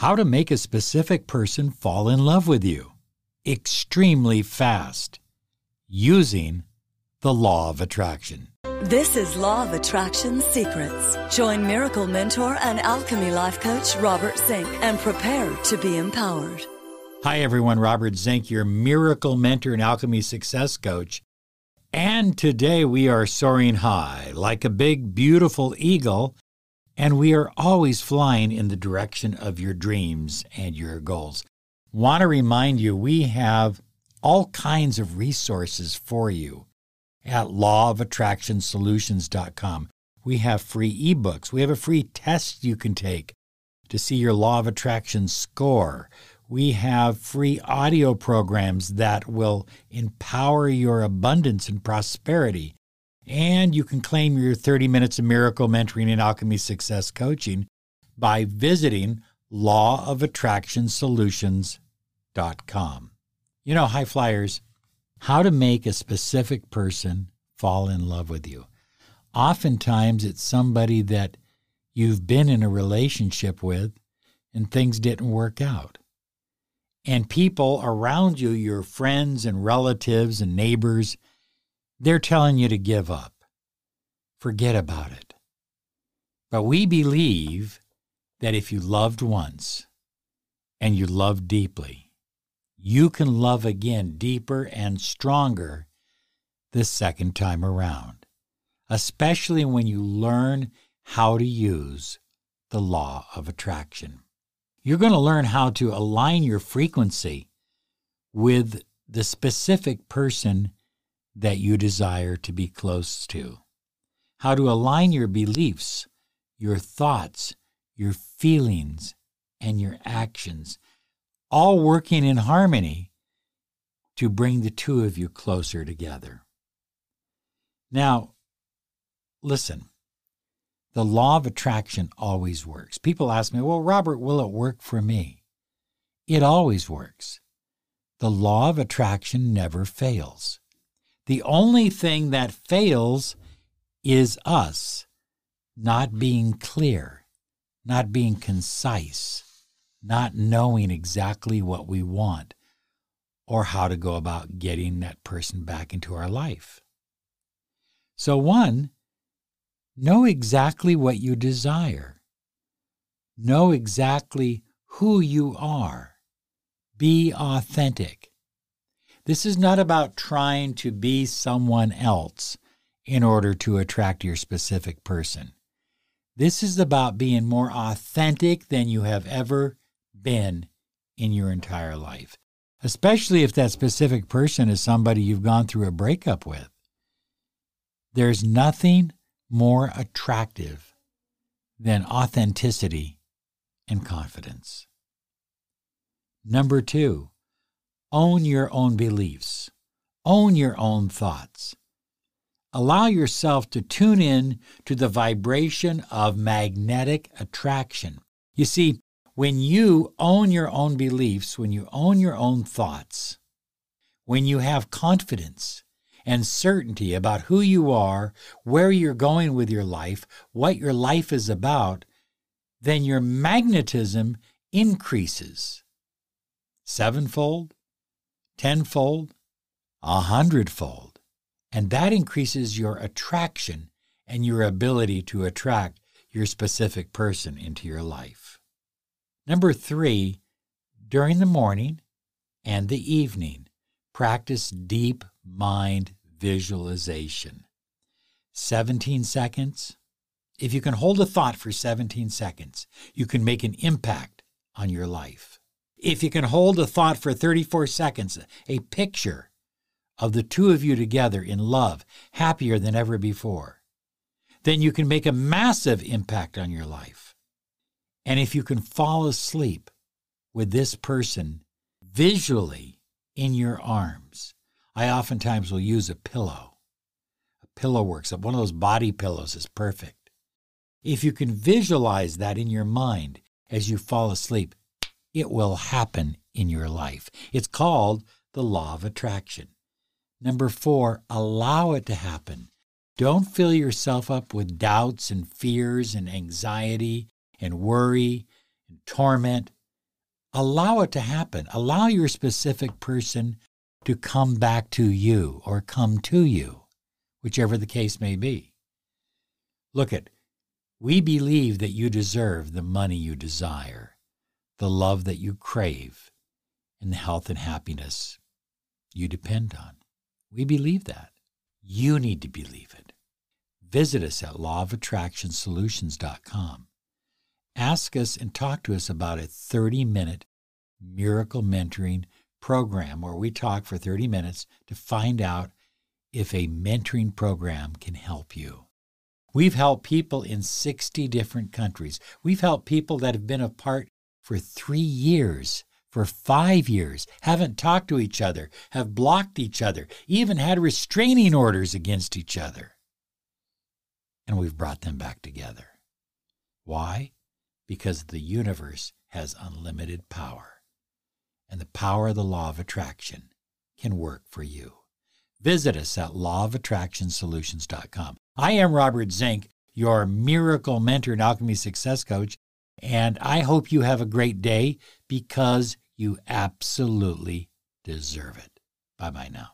How to make a specific person fall in love with you extremely fast using the law of attraction. This is Law of Attraction Secrets. Join miracle mentor and alchemy life coach Robert Zink and prepare to be empowered. Hi, everyone. Robert Zink, your miracle mentor and alchemy success coach. And today we are soaring high like a big, beautiful eagle, and we are always flying in the direction of your dreams and your goals. Want to remind you, we have all kinds of resources for you at lawofattractionsolutions.com. We have free ebooks. We have a free test you can take to see your law of attraction score. We have free audio programs that will empower your abundance and prosperity. And you can claim your 30 minutes of miracle mentoring and alchemy success coaching by visiting lawofattractionsolutions.com. You know, high flyers, how to make a specific person fall in love with you. Oftentimes, it's somebody that you've been in a relationship with and things didn't work out. And people around you, your friends and relatives and neighbors, they're telling you to give up. Forget about it. But we believe that if you loved once and you loved deeply, you can love again deeper and stronger the second time around, especially when you learn how to use the law of attraction. You're going to learn how to align your frequency with the specific person that you desire to be close to, how to align your beliefs, your thoughts, your feelings, and your actions all working in harmony to bring the two of you closer together. Now, listen, the law of attraction always works. People ask me, well, Robert, will it work for me? It always works. The law of attraction never fails. The only thing that fails is us not being clear, not being concise not knowing exactly what we want or how to go about getting that person back into our life. So, one, know exactly what you desire, know exactly who you are, be authentic. This is not about trying to be someone else in order to attract your specific person. This is about being more authentic than you have ever been in your entire life, especially if that specific person is somebody you've gone through a breakup with. There's nothing more attractive than authenticity and confidence. Number two, own your own beliefs, own your own thoughts. Allow yourself to tune in to the vibration of magnetic attraction. You see, when you own your own beliefs, when you own your own thoughts, when you have confidence and certainty about who you are, where you're going with your life, what your life is about, then your magnetism increases sevenfold, tenfold, a hundredfold. And that increases your attraction and your ability to attract your specific person into your life. Number three, during the morning and the evening, practice deep mind visualization. 17 seconds. If you can hold a thought for 17 seconds, you can make an impact on your life. If you can hold a thought for 34 seconds, a picture of the two of you together in love, happier than ever before, then you can make a massive impact on your life. And if you can fall asleep with this person visually in your arms, I oftentimes will use a pillow. A pillow works. Up. One of those body pillows is perfect. If you can visualize that in your mind as you fall asleep, it will happen in your life. It's called the law of attraction. Number four, allow it to happen. Don't fill yourself up with doubts and fears and anxiety and worry and torment. Allow it to happen. Allow your specific person to come back to you or come to you, whichever the case may be. Look at, we believe that you deserve the money you desire, the love that you crave, and the health and happiness you depend on. We believe that. You need to believe it. Visit us at lawofattractionsolutions.com. Ask us and talk to us about a 30 minute miracle mentoring program where we talk for 30 minutes to find out if a mentoring program can help you. We've helped people in 60 different countries. We've helped people that have been apart for three years, for five years, haven't talked to each other, have blocked each other, even had restraining orders against each other. And we've brought them back together. Why? Because the universe has unlimited power and the power of the law of attraction can work for you. Visit us at lawofattractionsolutions.com. I am Robert Zink, your miracle mentor and alchemy success coach, and I hope you have a great day because you absolutely deserve it. Bye bye now.